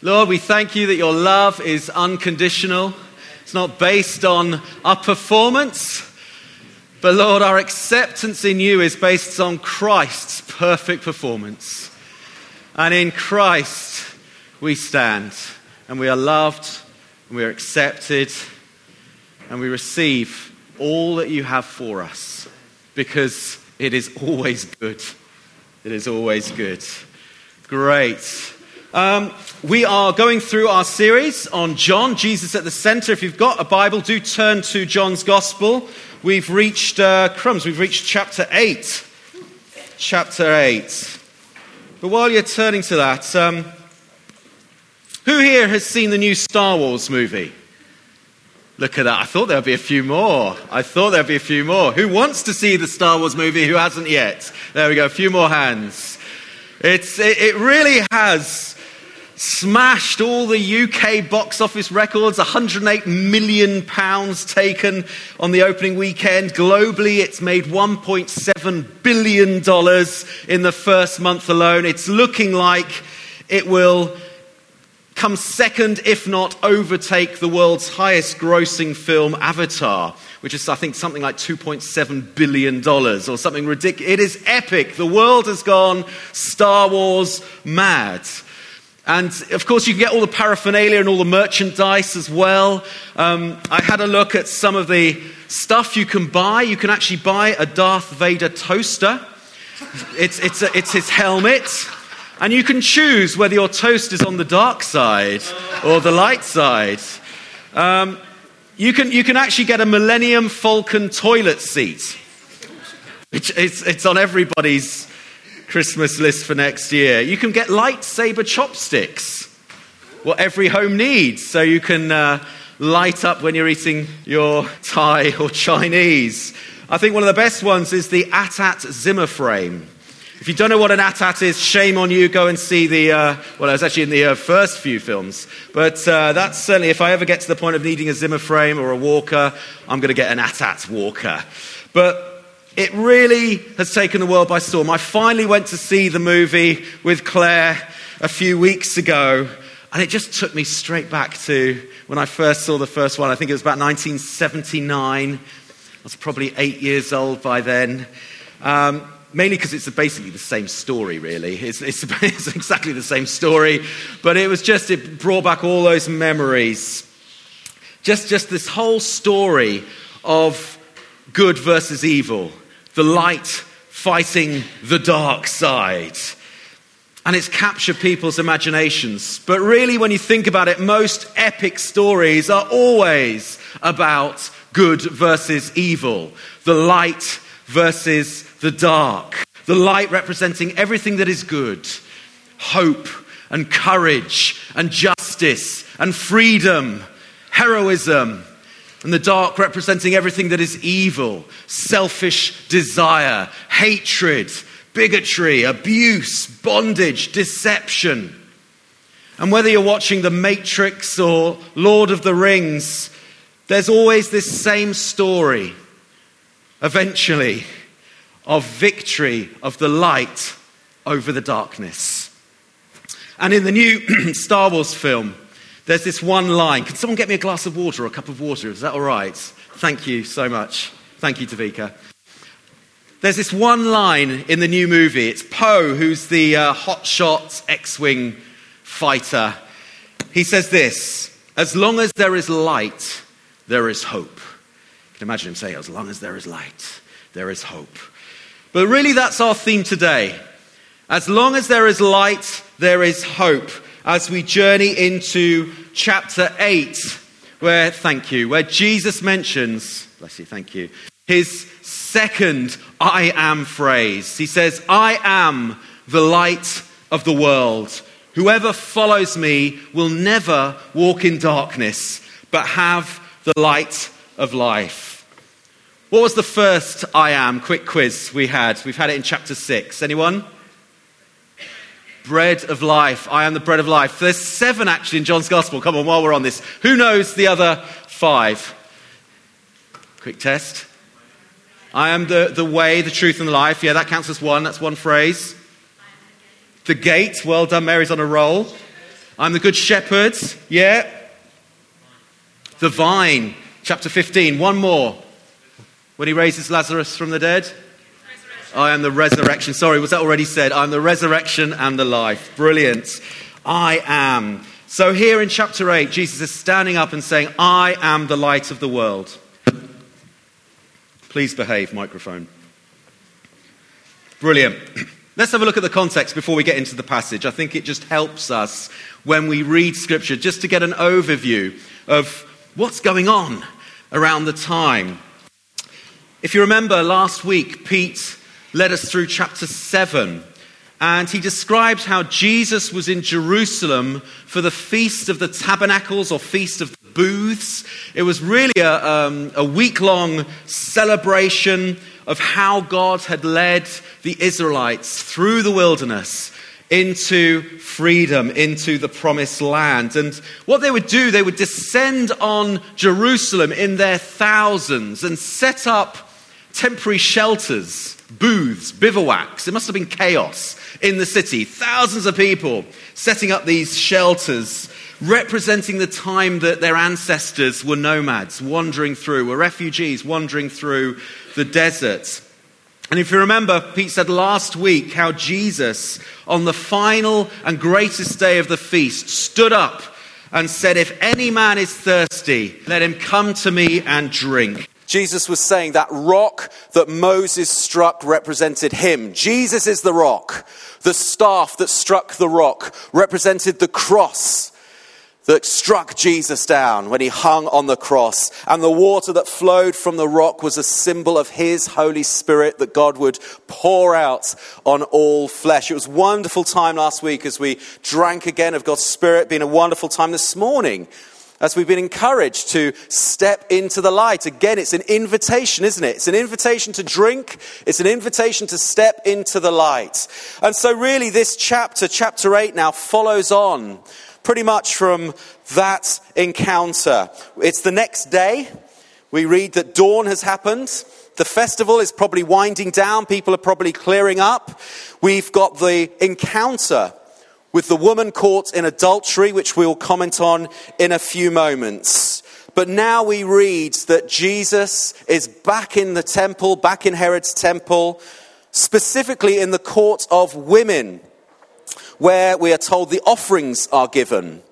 Lord, we thank you that your love is unconditional. It's not based on our performance, but Lord, our acceptance in you is based on Christ's perfect performance. And in Christ we stand, and we are loved, and we are accepted, and we receive all that you have for us because it is always good. It is always good. Great. Um, we are going through our series on John, Jesus at the center. If you've got a Bible, do turn to John's Gospel. We've reached uh, crumbs, we've reached chapter 8. Chapter 8. But while you're turning to that, um, who here has seen the new Star Wars movie? Look at that. I thought there'd be a few more. I thought there'd be a few more. Who wants to see the Star Wars movie who hasn't yet? There we go. A few more hands. It's, it, it really has smashed all the UK box office records 108 million pounds taken on the opening weekend. Globally it's made 1.7 billion dollars in the first month alone. It's looking like it will come second if not overtake the world's highest grossing film avatar which is i think something like 2.7 billion dollars or something ridiculous it is epic. The world has gone star wars mad and of course, you can get all the paraphernalia and all the merchandise as well. Um, I had a look at some of the stuff you can buy. You can actually buy a Darth Vader toaster, it's, it's, a, it's his helmet. And you can choose whether your toast is on the dark side or the light side. Um, you, can, you can actually get a Millennium Falcon toilet seat. It's, it's on everybody's Christmas list for next year. You can get lightsaber chopsticks, what every home needs, so you can uh, light up when you're eating your Thai or Chinese. I think one of the best ones is the AT-AT Zimmer frame. If you don't know what an AT-AT is, shame on you. Go and see the, uh, well, it was actually in the uh, first few films. But uh, that's certainly, if I ever get to the point of needing a Zimmer frame or a walker, I'm going to get an AT-AT walker. But it really has taken the world by storm. I finally went to see the movie with Claire a few weeks ago, and it just took me straight back to when I first saw the first one. I think it was about 1979. I was probably eight years old by then. Um, mainly because it's basically the same story, really. It's, it's, it's, exactly the same story, but it was just, it brought back all those memories. Just, just this whole story of good versus evil the light fighting the dark side. And it's captured people's imaginations. But really, when you think about it, most epic stories are always about good versus evil, the light versus the dark, the light representing everything that is good, hope and courage and justice and freedom, heroism and the dark representing everything that is evil, selfish desire, hatred, bigotry, abuse, bondage, deception. And whether you're watching The Matrix or Lord of the Rings, there's always this same story, eventually, of victory of the light over the darkness. And in the new Star Wars film, there's this one line. Can someone get me a glass of water or a cup of water? Is that all right? Thank you so much. Thank you, Tavika. There's this one line in the new movie. It's Poe, who's the uh, hotshot X Wing fighter. He says this As long as there is light, there is hope. You can imagine him saying, As long as there is light, there is hope. But really, that's our theme today. As long as there is light, there is hope as we journey into chapter 8, where, thank you, where Jesus mentions, bless you, thank you, his second I am phrase. He says, I am the light of the world. Whoever follows me will never walk in darkness, but have the light of life. What was the first I am quick quiz we had? We've had it in chapter 6. Anyone? Bread of life. I am the bread of life. There's seven actually in John's gospel. Come on, while we're on this. Who knows the other five? Quick test. I am the, the way, the truth, and the life. Yeah, that counts as one. That's one phrase. The gate. Well done, Mary's on a roll. I'm the good shepherd. Yeah. The vine, chapter 15. One more. When he raises Lazarus from the dead. I am the resurrection. Sorry, was that already said? I'm the resurrection and the life. Brilliant. I am. So, here in chapter 8, Jesus is standing up and saying, I am the light of the world. Please behave, microphone. Brilliant. Let's have a look at the context before we get into the passage. I think it just helps us when we read Scripture just to get an overview of what's going on around the time. If you remember last week, Pete led us through chapter 7, and he describes how Jesus was in Jerusalem for the Feast of the Tabernacles or Feast of the Booths. It was really a, um, a week long celebration of how God had led the Israelites through the wilderness into freedom, into the promised land. And what they would do, they would descend on Jerusalem in their thousands and set up temporary shelters, booths, bivouacs. It must have been chaos in the city. Thousands of people setting up these shelters, representing the time that their ancestors were nomads, wandering through, were refugees wandering through the desert. And if you remember, Pete said last week how Jesus, on the final and greatest day of the feast, stood up and said, If any man is thirsty, let him come to me and drink. Jesus was saying that rock that Moses struck represented him. Jesus is the rock. The staff that struck the rock represented the cross that struck Jesus down when he hung on the cross. And the water that flowed from the rock was a symbol of his Holy Spirit that God would pour out on all flesh. It was a wonderful time last week as we drank again of God's Spirit, been a wonderful time this morning as we've been encouraged to step into the light. Again, it's an invitation, isn't it? It's an invitation to drink, it's an invitation to step into the light. And so, really, this chapter, chapter 8, now follows on pretty much from that encounter. It's the next day. We read that dawn has happened. The festival is probably winding down. People are probably clearing up. We've got the encounter with the woman caught in adultery, which we'll comment on in a few moments. But now we read that Jesus is back in the temple, back in Herod's temple, specifically in the court of women where we are told the offerings are given.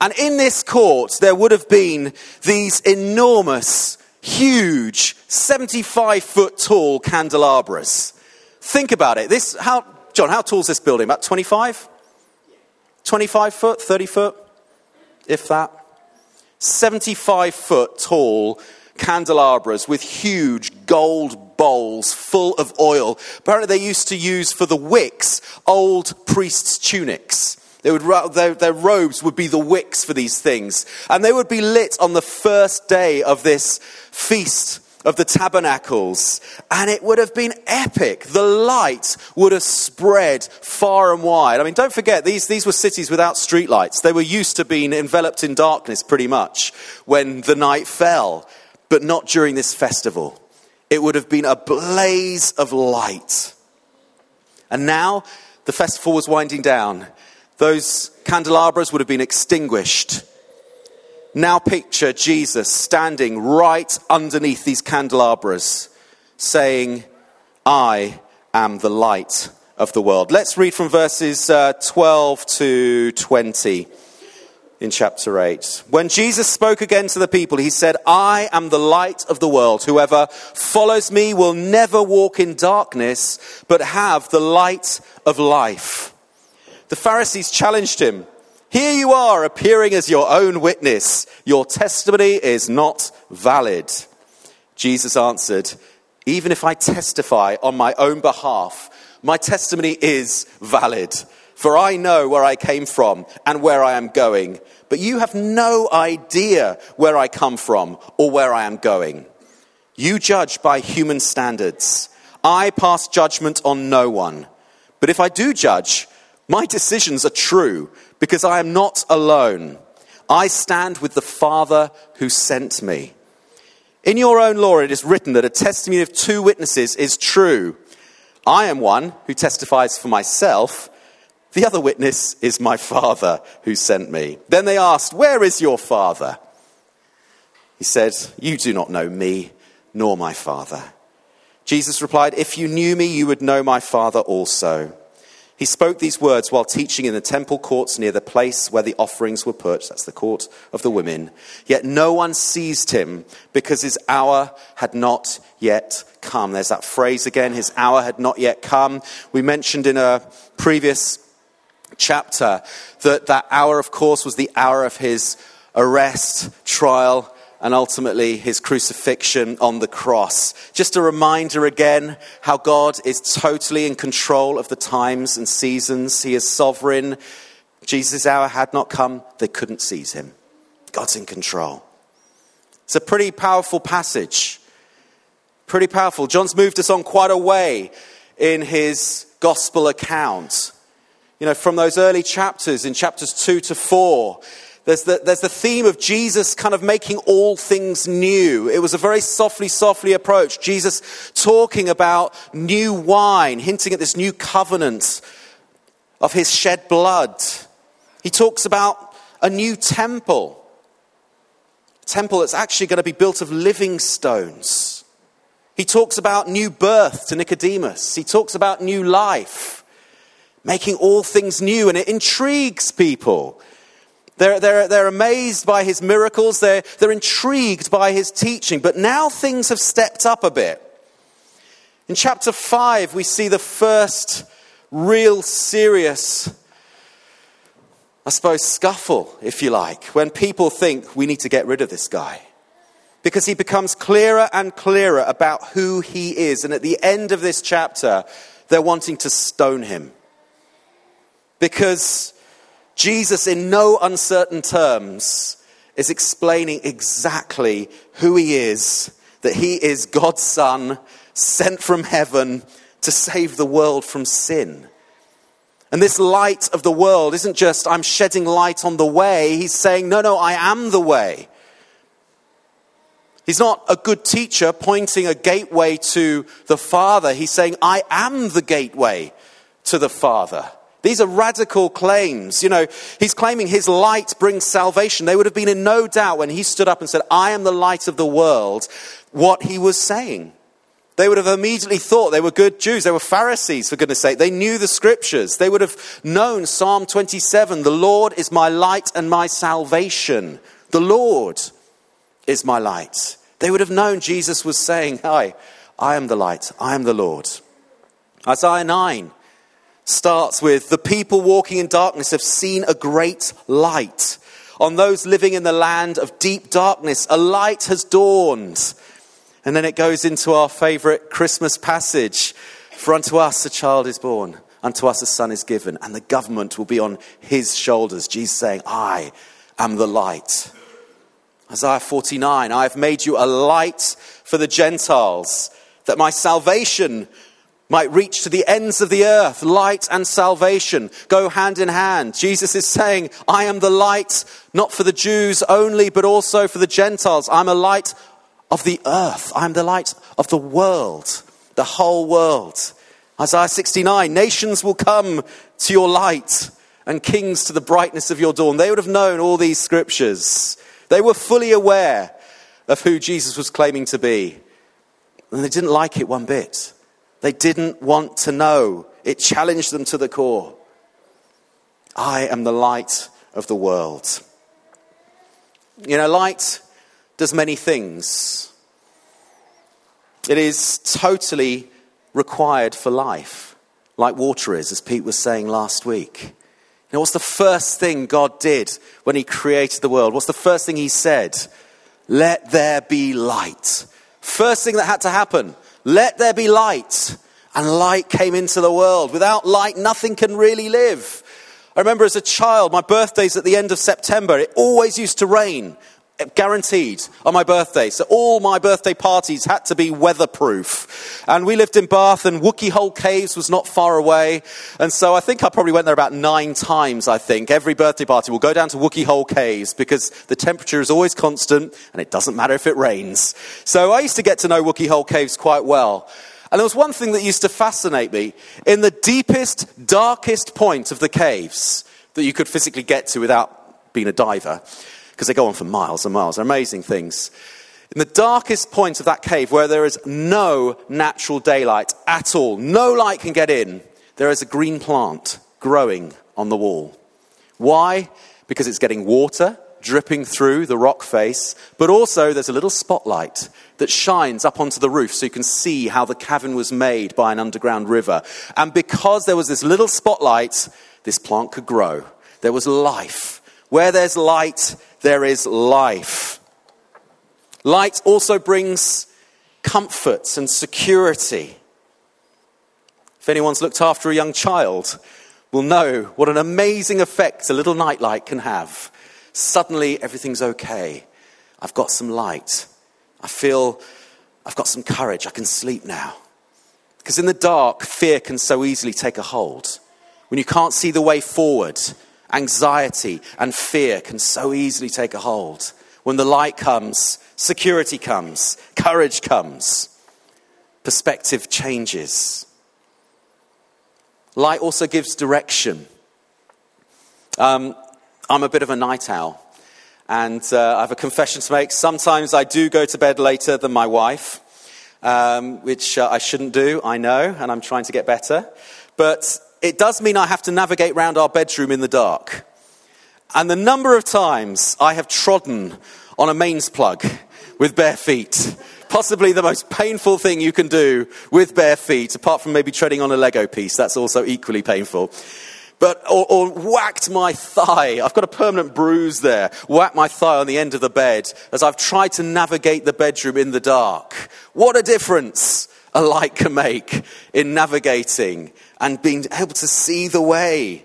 And in this court, there would have been these enormous, huge, 75 foot tall candelabras. Think about it. This, how, John, how tall is this building? About 25? 25 foot, 30 foot, if that. 75 foot tall candelabras with huge gold bowls full of oil. Apparently, they used to use for the wicks old priests' tunics. They would, their, their robes would be the wicks for these things. And they would be lit on the first day of this feast of the tabernacles, and it would have been epic. The light would have spread far and wide. I mean, don't forget, these, these were cities without streetlights. They were used to being enveloped in darkness pretty much when the night fell but not during this festival. It would have been a blaze of light. And now the festival was winding down. Those candelabras would have been extinguished. Now picture Jesus standing right underneath these candelabras, saying, I am the light of the world. Let's read from verses uh, 12 to 20 in chapter 8. When Jesus spoke again to the people, he said, I am the light of the world. Whoever follows me will never walk in darkness, but have the light of life. The Pharisees challenged him. Here you are, appearing as your own witness. Your testimony is not valid. Jesus answered, Even if I testify on my own behalf, my testimony is valid. For I know where I came from and where I am going, but you have no idea where I come from or where I am going. You judge by human standards. I pass judgment on no one. But if I do judge, my decisions are true because I am not alone. I stand with the Father who sent me. In your own law, it is written that a testimony of two witnesses is true. I am one who testifies for myself The other witness is my Father who sent me. Then they asked, Where is your Father? He said, You do not know me, nor my Father. Jesus replied, If you knew me, you would know my Father also. He spoke these words while teaching in the temple courts near the place where the offerings were put. That's the court of the women. Yet no one seized him because his hour had not yet come. There's that phrase again his hour had not yet come. We mentioned in a previous chapter that that hour, of course, was the hour of his arrest, trial, and ultimately his crucifixion on the cross. Just a reminder again how God is totally in control of the times and seasons. He is sovereign. Jesus' hour had not come, they couldn't seize him. God's in control. It's a pretty powerful passage. Pretty powerful. John's moved us on quite a way in his gospel account. You know, from those early chapters, in chapters 2 to 4, there's the, there's the theme of Jesus kind of making all things new. It was a very softly, softly approach. Jesus talking about new wine, hinting at this new covenant of his shed blood. He talks about a new temple, a temple that's actually going to be built of living stones. He talks about new birth to Nicodemus. He talks about new life, making all things new, and it intrigues people. They're, they're, they're amazed by his miracles, they're, they're intrigued by his teaching. But now things have stepped up a bit. In chapter 5, we see the first real serious, I suppose, scuffle, if you like, when people think we need to get rid of this guy. Because he becomes clearer and clearer about who he is. And at the end of this chapter, they're wanting to stone him. Because Jesus, in no uncertain terms, is explaining exactly who he is that he is God's Son, sent from heaven to save the world from sin. And this light of the world isn't just, I'm shedding light on the way. He's saying, no, no, I am the way. He's not a good teacher pointing a gateway to the Father. He's saying, I am the gateway to the Father. These are radical claims. You know, he's claiming his light brings salvation. They would have been in no doubt when he stood up and said, I am the light of the world, what he was saying. They would have immediately thought they were good Jews. They were Pharisees, for goodness sake. They knew the scriptures. They would have known Psalm 27 The Lord is my light and my salvation. The Lord is my light. They would have known Jesus was saying, Hi, I am the light. I am the Lord. Isaiah 9 starts with The people walking in darkness have seen a great light. On those living in the land of deep darkness, a light has dawned. And then it goes into our favorite Christmas passage For unto us a child is born, unto us a son is given, and the government will be on his shoulders. Jesus saying, I am the light. Isaiah 49 I have made you a light for the Gentiles, that my salvation might reach to the ends of the earth. Light and salvation go hand in hand. Jesus is saying, I am the light, not for the Jews only, but also for the Gentiles. I'm a light of the earth. I'm the light of the world, the whole world. Isaiah 69 Nations will come to your light, and kings to the brightness of your dawn. They would have known all these scriptures. They were fully aware of who Jesus was claiming to be. And they didn't like it one bit. They didn't want to know. It challenged them to the core. I am the light of the world. You know, light does many things. It is totally required for life, like water is, as Pete was saying last week. You know, what's the first thing God did when He created the world? What's the first thing He said? Let there be light. First thing that had to happen let there be light. And light came into the world. Without light, nothing can really live. I remember as a child, my birthday's at the end of September. It always used to rain, guaranteed, on my birthday. So all my birthday parties had to be weatherproof. And we lived in Bath, and Wookey Hole Caves was not far away. And so I think I probably went there about nine times, I think. Every birthday party will go down to Wookey Hole Caves because the temperature is always constant, and it doesn't matter if it rains. So I used to get to know Wookey Hole Caves quite well. And there was one thing that used to fascinate me. In the deepest, darkest point of the caves that you could physically get to without being a diver, because they go on for miles and miles, they're amazing things. In the darkest point of that cave, where there is no natural daylight at all, no light can get in, there is a green plant growing on the wall. Why? Because it's getting water dripping through the rock face, but also there's a little spotlight that shines up onto the roof so you can see how the cavern was made by an underground river. And because there was this little spotlight, this plant could grow. There was life. Where there's light, there is life. Light also brings comfort and security. If anyone's looked after a young child, will know what an amazing effect a little nightlight can have. Suddenly, everything's okay. I've got some light. I feel I've got some courage. I can sleep now. Because in the dark, fear can so easily take a hold. When you can't see the way forward, anxiety and fear can so easily take a hold. When the light comes, security comes, courage comes, perspective changes. Light also gives direction. Um, I'm a bit of a night owl. And uh, I have a confession to make. Sometimes I do go to bed later than my wife, um, which uh, I shouldn't do, I know, and I'm trying to get better. But it does mean I have to navigate around our bedroom in the dark. And the number of times I have trodden on a mains plug with bare feet, possibly the most painful thing you can do with bare feet, apart from maybe treading on a Lego piece, that's also equally painful but or, or, whacked my thigh. I've got a permanent bruise there. Whacked my thigh on the end of the bed as I've tried to navigate the bedroom in the dark. What a difference a light can make in navigating and being able to see the way.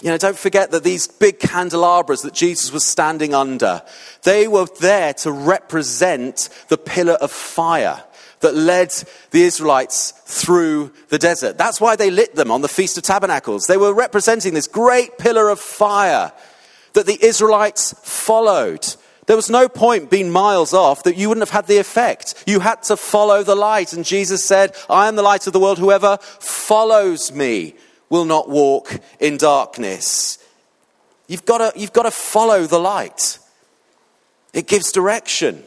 You know, don't forget that these big candelabras that Jesus was standing under, they were there to represent the pillar of fire that led the Israelites through the desert. That's why they lit them on the Feast of Tabernacles. They were representing this great pillar of fire that the Israelites followed. There was no point being miles off that you wouldn't have had the effect. You had to follow the light. And Jesus said, I am the light of the world. Whoever follows me will not walk in darkness. You've got to, you've got to follow the light. It gives direction.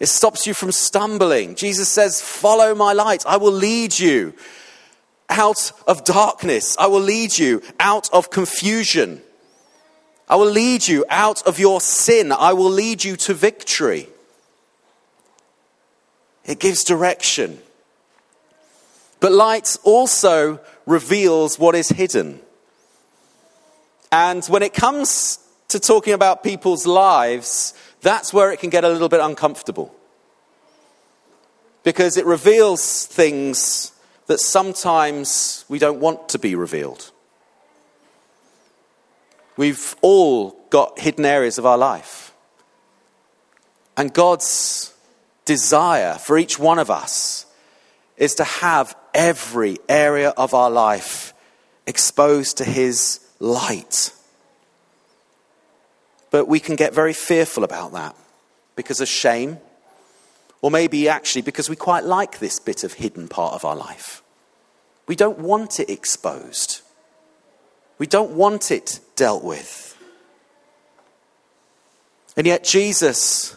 It stops you from stumbling. Jesus says, Follow my light. I will lead you out of darkness. I will lead you out of confusion. I will lead you out of your sin. I will lead you to victory. It gives direction. But light also reveals what is hidden. And when it comes to talking about people's lives, that's where it can get a little bit uncomfortable. Because it reveals things that sometimes we don't want to be revealed. We've all got hidden areas of our life. And God's desire for each one of us is to have every area of our life exposed to His light. But we can get very fearful about that because of shame, or maybe actually because we quite like this bit of hidden part of our life. We don't want it exposed, we don't want it dealt with. And yet, Jesus,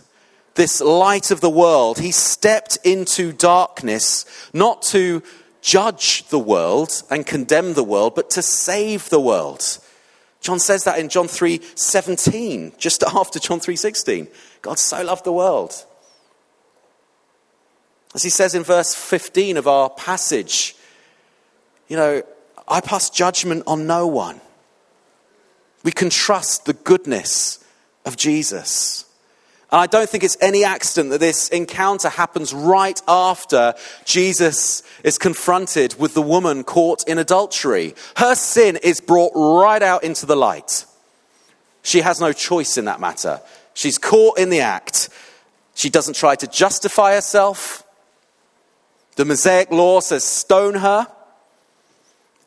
this light of the world, he stepped into darkness not to judge the world and condemn the world, but to save the world. John says that in John 3:17, just after John 3:16. God so loved the world. As he says in verse 15 of our passage, you know, I pass judgment on no one. We can trust the goodness of Jesus. And I don't think it's any accident that this encounter happens right after Jesus is confronted with the woman caught in adultery. Her sin is brought right out into the light. She has no choice in that matter. She's caught in the act. She doesn't try to justify herself. The Mosaic law says stone her.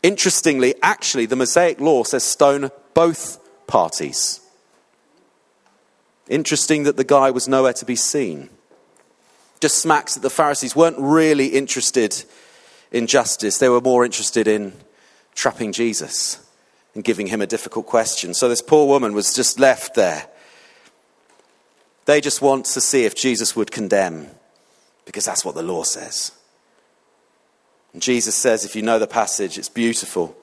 Interestingly, actually, the Mosaic law says stone both parties. Interesting that the guy was nowhere to be seen. just smacks that the Pharisees weren't really interested in justice. They were more interested in trapping Jesus and giving him a difficult question. So this poor woman was just left there. They just want to see if Jesus would condemn, because that's what the law says. And Jesus says, if you know the passage, it's beautiful.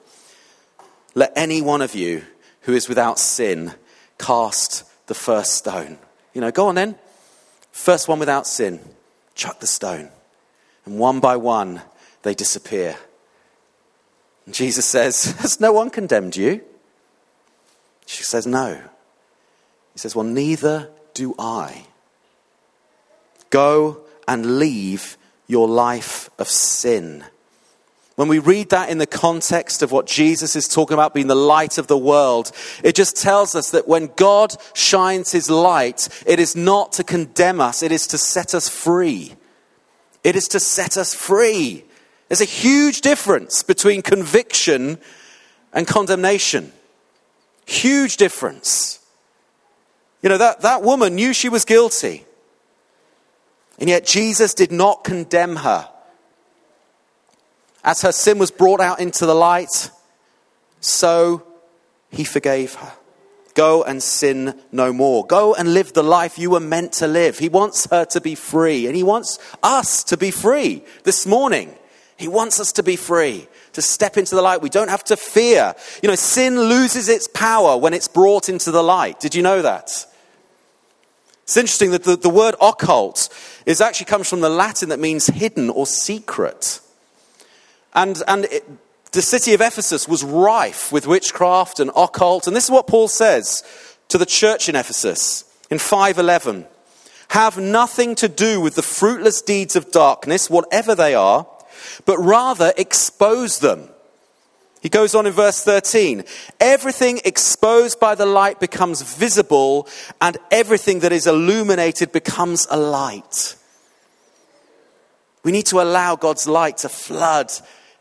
Let any one of you who is without sin cast the first stone. You know, go on then. First one without sin, chuck the stone. And one by one, they disappear. And Jesus says, Has no one condemned you? She says, No. He says, Well, neither do I. Go and leave your life of sin. When we read that in the context of what Jesus is talking about being the light of the world, it just tells us that when God shines his light, it is not to condemn us, it is to set us free. It is to set us free. There's a huge difference between conviction and condemnation. Huge difference. You know, that, that woman knew she was guilty. And yet Jesus did not condemn her. As her sin was brought out into the light, so he forgave her. Go and sin no more. Go and live the life you were meant to live. He wants her to be free, and he wants us to be free this morning. He wants us to be free, to step into the light. We don't have to fear. You know, sin loses its power when it's brought into the light. Did you know that? It's interesting that the, the word occult is actually comes from the Latin that means hidden or secret. And, and it, the city of Ephesus was rife with witchcraft and occult. And this is what Paul says to the church in Ephesus in 511. Have nothing to do with the fruitless deeds of darkness, whatever they are but rather expose them. He goes on in verse 13 everything exposed by the light becomes visible, and everything that is illuminated becomes a light. We need to allow God's light to flood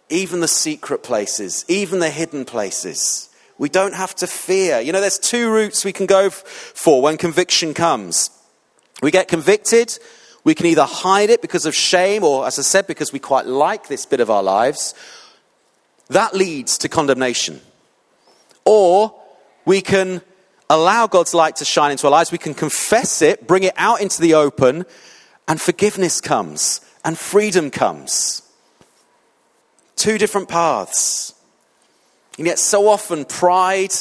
even the secret places, even the hidden places. We don't have to fear. You know, there's two routes we can go for when conviction comes. We get convicted, we can either hide it because of shame, or, as I said, because we quite like this bit of our lives. That leads to condemnation. Or we can allow God's light to shine into our lives. We can confess it, bring it out into the open, and forgiveness comes, and freedom comes. Two different paths. And yet, so often, pride.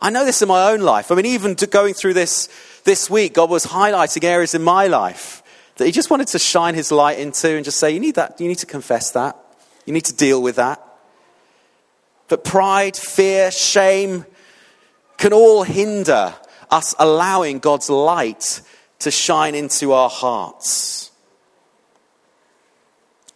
I know this in my own life. I mean, even going through this this week, God was highlighting areas in my life that he just wanted to shine his light into and just say, you need that, you need to confess that. You need to deal with that. But pride, fear, shame can all hinder us allowing God's light to shine into our hearts.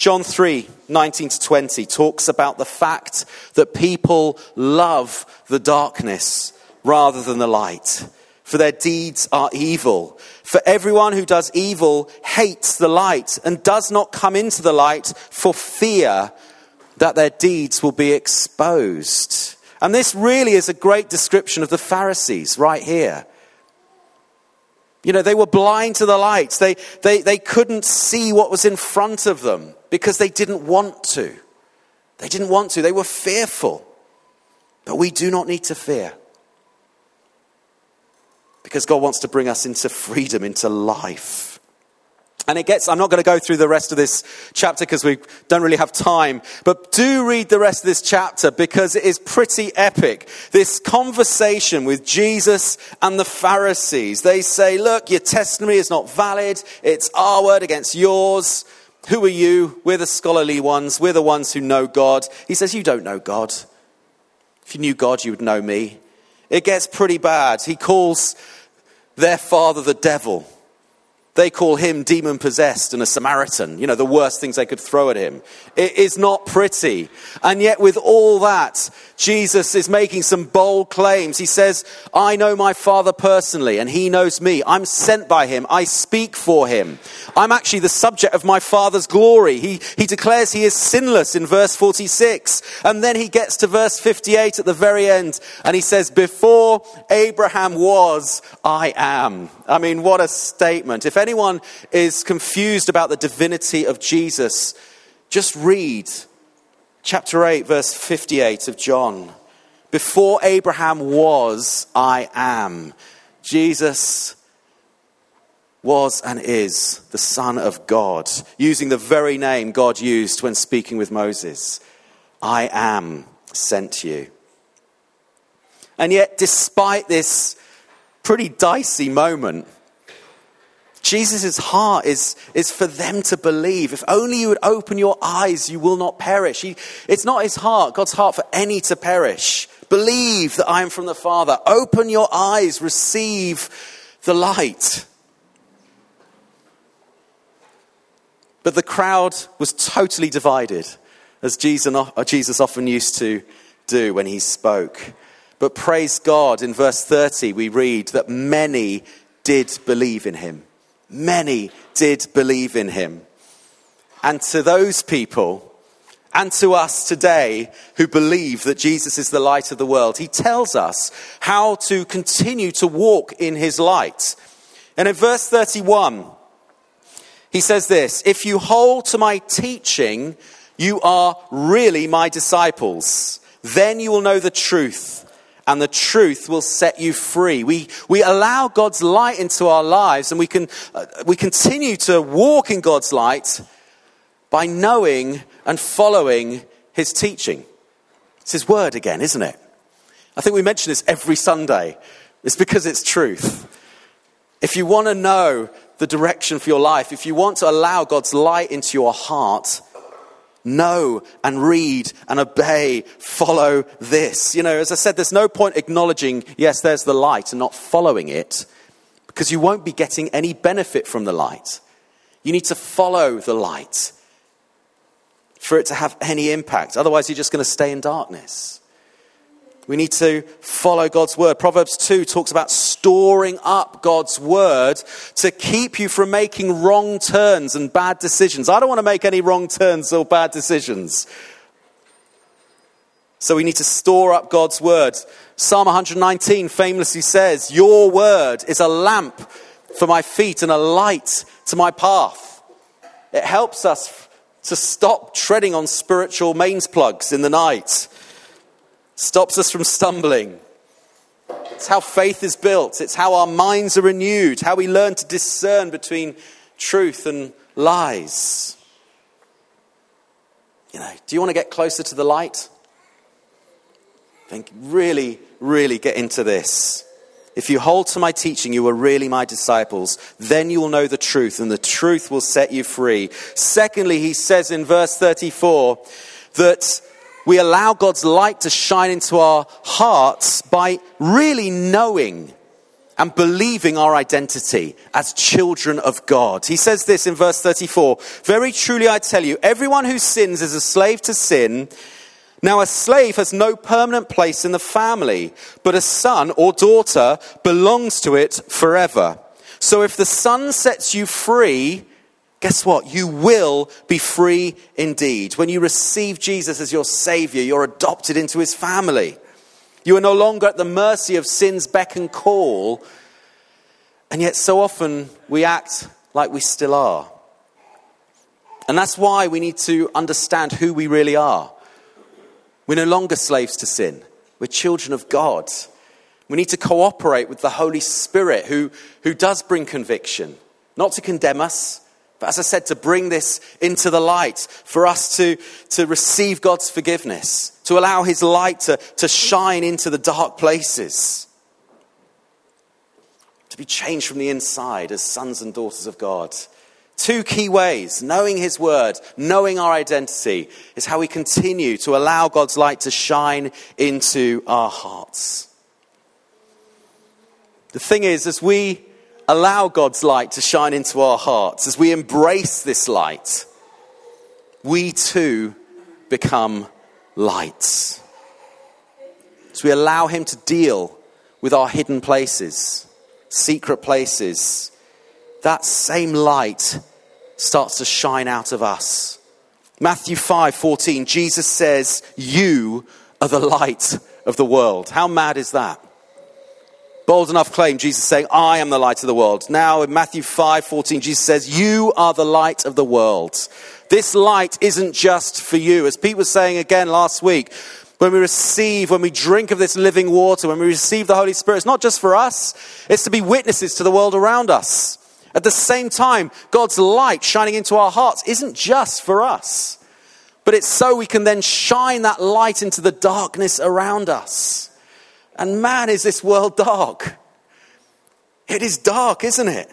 John 3 19 to 20 talks about the fact that people love the darkness rather than the light for their deeds are evil. For everyone who does evil hates the light and does not come into the light for fear that their deeds will be exposed. And this really is a great description of the Pharisees right here. You know, they were blind to the light. They, they, they couldn't see what was in front of them because they didn't want to. They didn't want to. They were fearful. But we do not need to fear because God wants to bring us into freedom, into life. And it gets, I'm not going to go through the rest of this chapter because we don't really have time, but do read the rest of this chapter because it is pretty epic. This conversation with Jesus and the Pharisees. They say, look, your testimony is not valid. It's our word against yours. Who are you? We're the scholarly ones. We're the ones who know God. He says, you don't know God. If you knew God, you would know me. It gets pretty bad. He calls their father the devil. They call him demon possessed and a Samaritan, you know, the worst things they could throw at him. It is not pretty. And yet, with all that, Jesus is making some bold claims. He says, I know my Father personally, and he knows me. I'm sent by him. I speak for him. I'm actually the subject of my Father's glory. He, he declares he is sinless in verse 46. And then he gets to verse 58 at the very end, and he says, Before Abraham was, I am. I mean, what a statement. If anyone is confused about the divinity of Jesus, just read chapter 8, verse 58 of John. Before Abraham was, I am. Jesus was and is the Son of God, using the very name God used when speaking with Moses. I am sent you. And yet, despite this pretty dicey moment, Jesus' heart is, is for them to believe. If only you would open your eyes, you will not perish. He, it's not his heart, God's heart for any to perish. Believe that I am from the Father. Open your eyes, receive the light. But the crowd was totally divided, as Jesus uh, often used to do when he spoke. But praise God, in verse 30, we read that many did believe in him. Many did believe in him. And to those people, and to us today who believe that Jesus is the light of the world, he tells us how to continue to walk in his light. And in verse 31, he says this If you hold to my teaching, you are really my disciples. Then you will know the truth, and the truth will set you free. We, we allow God's light into our lives, and we, can, uh, we continue to walk in God's light by knowing and following his teaching. It's his word again, isn't it? I think we mention this every Sunday. It's because it's truth. If you want to know the direction for your life, if you want to allow God's light into your heart, know and read and obey, follow this. You know, as I said, there's no point acknowledging, yes, there's the light and not following it because you won't be getting any benefit from the light. You need to follow the light for it to have any impact. Otherwise, you're just going to stay in darkness. We need to follow God's word. Proverbs 2 talks about storing up God's word to keep you from making wrong turns and bad decisions. I don't want to make any wrong turns or bad decisions. So we need to store up God's word. Psalm 119 famously says, Your word is a lamp for my feet and a light to my path. It helps us to stop treading on spiritual mains plugs in the night stops us from stumbling. It's how faith is built, it's how our minds are renewed, how we learn to discern between truth and lies. You know, do you want to get closer to the light? Think really, really get into this. If you hold to my teaching, you are really my disciples. Then you will know the truth, and the truth will set you free. Secondly, he says in verse 34 that we allow God's light to shine into our hearts by really knowing and believing our identity as children of God. He says this in verse 34 Very truly I tell you, everyone who sins is a slave to sin. Now, a slave has no permanent place in the family, but a son or daughter belongs to it forever. So if the son sets you free, guess what? You will be free indeed. When you receive Jesus as your Savior, you're adopted into His family. You are no longer at the mercy of sin's beck and call. And yet, so often, we act like we still are. And that's why we need to understand who we really are. We're no longer slaves to sin, we're children of God. We need to cooperate with the Holy Spirit who, who does bring conviction, not to condemn us, but as I said, to bring this into the light, for us to, to receive God's forgiveness, to allow His light to, to shine into the dark places, to be changed from the inside as sons and daughters of God. Two key ways knowing His Word, knowing our identity, is how we continue to allow God's light to shine into our hearts. The thing is, as we allow God's light to shine into our hearts, as we embrace this light, we too become lights. As we allow Him to deal with our hidden places, secret places, that same light starts to shine out of us. Matthew 5 14, Jesus says, You are the light of the world. How mad is that? Bold enough claim, Jesus saying, I am the light of the world. Now in Matthew 5 14, Jesus says, You are the light of the world. This light isn't just for you. As Pete was saying again last week, when we receive, when we drink of this living water, when we receive the Holy Spirit, it's not just for us, it's to be witnesses to the world around us. At the same time, God's light shining into our hearts isn't just for us, but it's so we can then shine that light into the darkness around us. And man, is this world dark. It is dark, isn't it?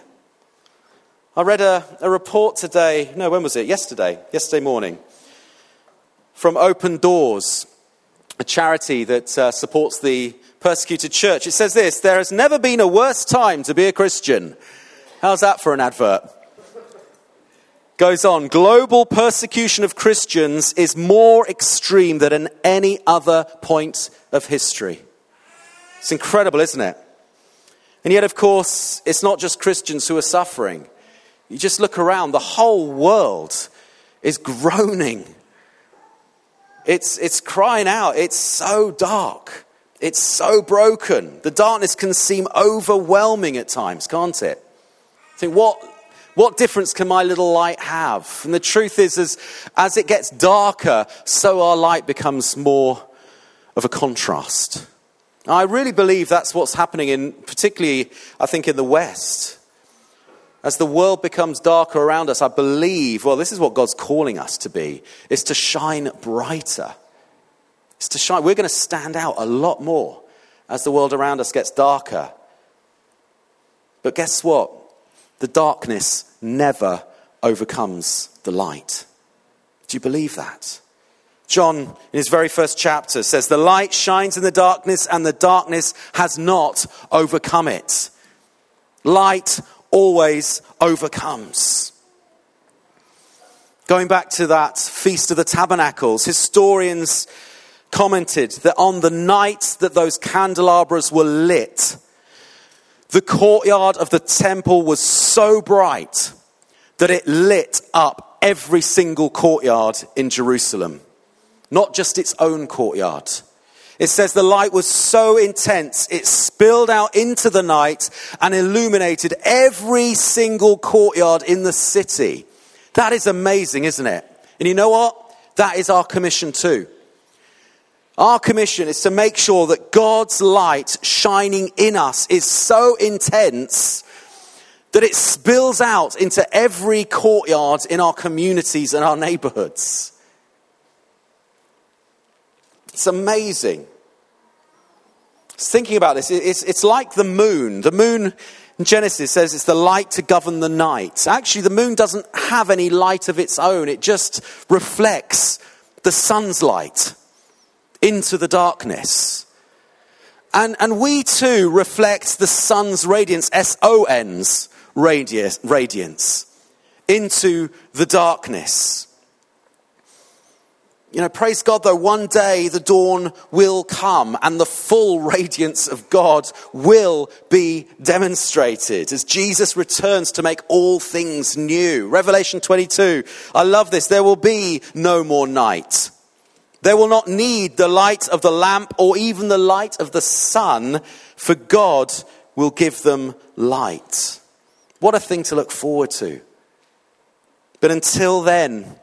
I read a, a report today, no, when was it? Yesterday, yesterday morning, from Open Doors, a charity that uh, supports the persecuted church. It says this There has never been a worse time to be a Christian. How's that for an advert? Goes on, global persecution of Christians is more extreme than at any other point of history. It's incredible, isn't it? And yet, of course, it's not just Christians who are suffering. You just look around, the whole world is groaning. It's, it's crying out. It's so dark. It's so broken. The darkness can seem overwhelming at times, can't it? Think, what, what difference can my little light have? And the truth is, as, as it gets darker, so our light becomes more of a contrast. I really believe that's what's happening in, particularly, I think, in the West. As the world becomes darker around us, I believe, well, this is what God's calling us to be, is to shine brighter. It's to shine. We're going to stand out a lot more as the world around us gets darker. But guess what? The darkness never overcomes the light. Do you believe that? John, in his very first chapter, says, The light shines in the darkness, and the darkness has not overcome it. Light always overcomes. Going back to that Feast of the Tabernacles, historians commented that on the night that those candelabras were lit, the courtyard of the temple was so bright that it lit up every single courtyard in Jerusalem not just its own courtyard. It says the light was so intense, it spilled out into the night and illuminated every single courtyard in the city. That is amazing, isn't it? And you know what? That is our commission too. Our commission is to make sure that God's light shining in us is so intense that it spills out into every courtyard in our communities and our neighborhoods. It's amazing. Thinking about this, it's, it's like the moon. The moon in Genesis says it's the light to govern the night. Actually, the moon doesn't have any light of its own, it just reflects the sun's light into the darkness. And, and we too reflect the sun's radiance, S O N's radiance, into the darkness. You know, praise God though, one day the dawn will come and the full radiance of God will be demonstrated as Jesus returns to make all things new. Revelation 22. I love this. There will be no more night. They will not need the light of the lamp or even the light of the sun, for God will give them light. What a thing to look forward to. But until then,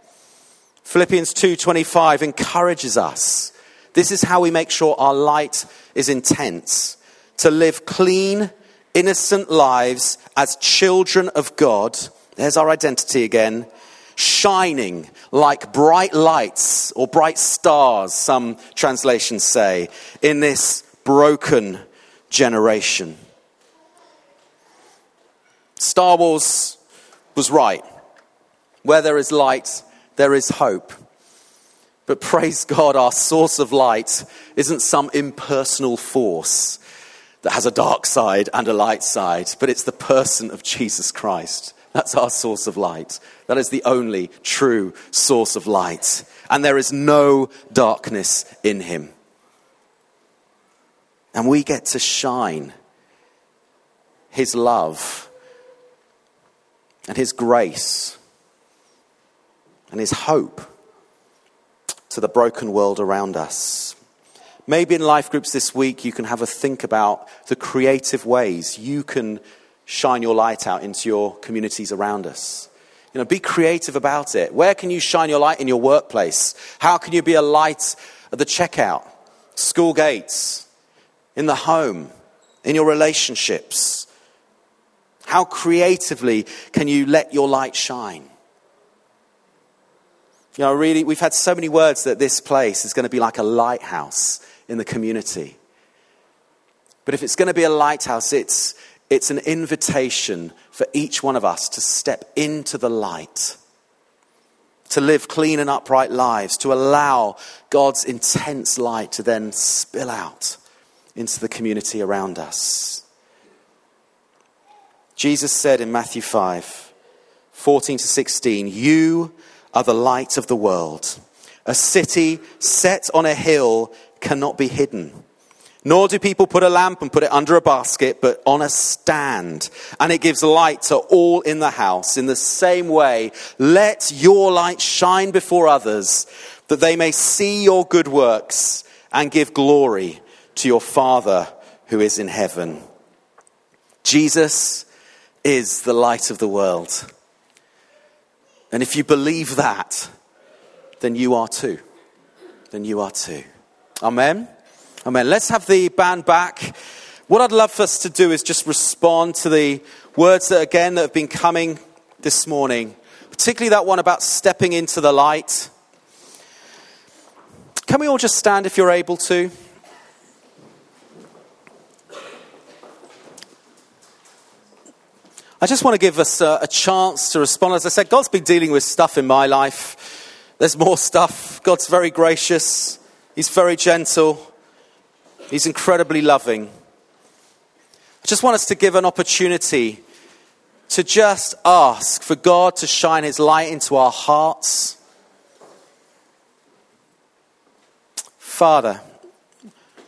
Philippians 2:25 encourages us. This is how we make sure our light is intense. To live clean, innocent lives as children of God. There's our identity again. Shining like bright lights or bright stars, some translations say, in this broken generation. Star Wars was right. Where there is light, there is hope. But praise God, our source of light isn't some impersonal force that has a dark side and a light side, but it's the person of Jesus Christ. That's our source of light. That is the only true source of light. And there is no darkness in him. And we get to shine his love and his grace and his hope to the broken world around us. Maybe in life groups this week, you can have a think about the creative ways you can shine your light out into your communities around us. You know, be creative about it. Where can you shine your light in your workplace? How can you be a light at the checkout, school gates, in the home, in your relationships? How creatively can you let your light shine? You know, really, we've had so many words that this place is going to be like a lighthouse in the community. But if it's going to be a lighthouse, it's, it's an invitation for each one of us to step into the light, to live clean and upright lives, to allow God's intense light to then spill out into the community around us. Jesus said in Matthew 5 14 to 16, You are the light of the world. A city set on a hill cannot be hidden. Nor do people put a lamp and put it under a basket, but on a stand. And it gives light to all in the house. In the same way, let your light shine before others, that they may see your good works and give glory to your Father who is in heaven. Jesus is the light of the world. And if you believe that, then you are too. Then you are too. Amen. Amen. Let's have the band back. What I'd love for us to do is just respond to the words that, again, that have been coming this morning, particularly that one about stepping into the light. Can we all just stand if you're able to? I just want to give us a, a, chance to respond. As I said, God's been dealing with stuff in my life. There's more stuff. God's very gracious, He's very gentle, He's incredibly loving. I just want us to give an opportunity to just ask for God to shine His light into our hearts. Father,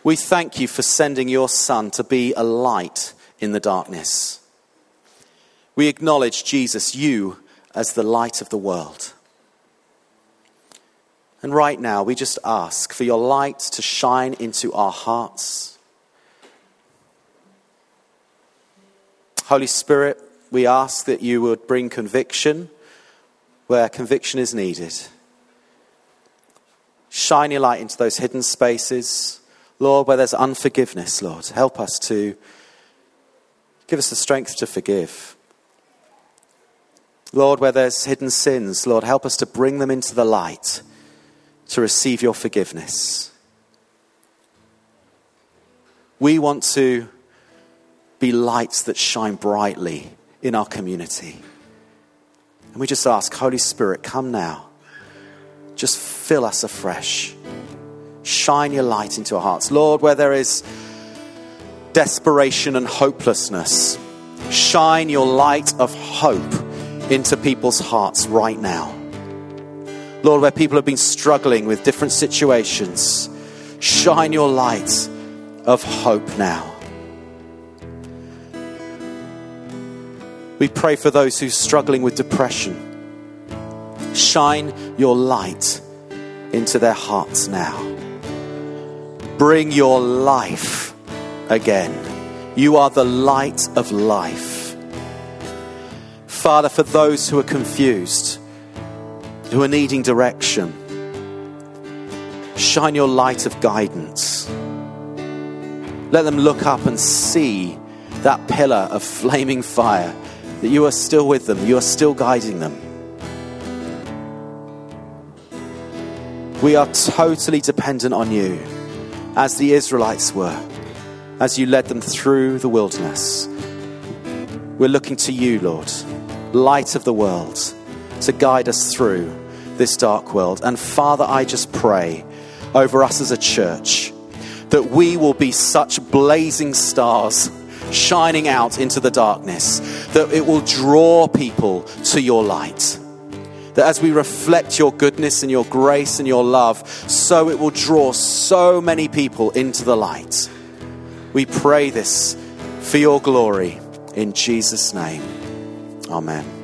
we thank you for sending your Son to be a light in the darkness. We acknowledge, Jesus, you as the light of the world. And right now, we just ask for your light to shine into our hearts. Holy Spirit, we ask that you would bring conviction where conviction is needed. Shine your light into those hidden spaces. Lord, where there's unforgiveness, Lord, help us to give us the strength to forgive. Lord, where there's hidden sins, Lord, help us to bring them into the light to receive your forgiveness. We want to be lights that shine brightly in our community. And we just ask, Holy Spirit, come now. Just fill us afresh. Shine your light into our hearts. Lord, where there is desperation and hopelessness, shine your light of hope into people's hearts right now. Lord, where people have been struggling with different situations, shine your light of hope now. We pray for those who are struggling with depression. Shine your light into their hearts now. Bring your life again. You are the light of life. Father, for those who are confused, who are needing direction, shine your light of guidance. Let them look up and see that pillar of flaming fire, that you are still with them, you are still guiding them. We are totally dependent on you, as the Israelites were, as you led them through the wilderness. We're looking to you, Lord light of the world, to guide us through this dark world. And Father, I just pray over us as a church that we will be such blazing stars shining out into the darkness, that it will draw people to your light. That as we reflect your goodness and your grace and your love, so it will draw so many people into the light. We pray this for your glory in Jesus' name. Amen.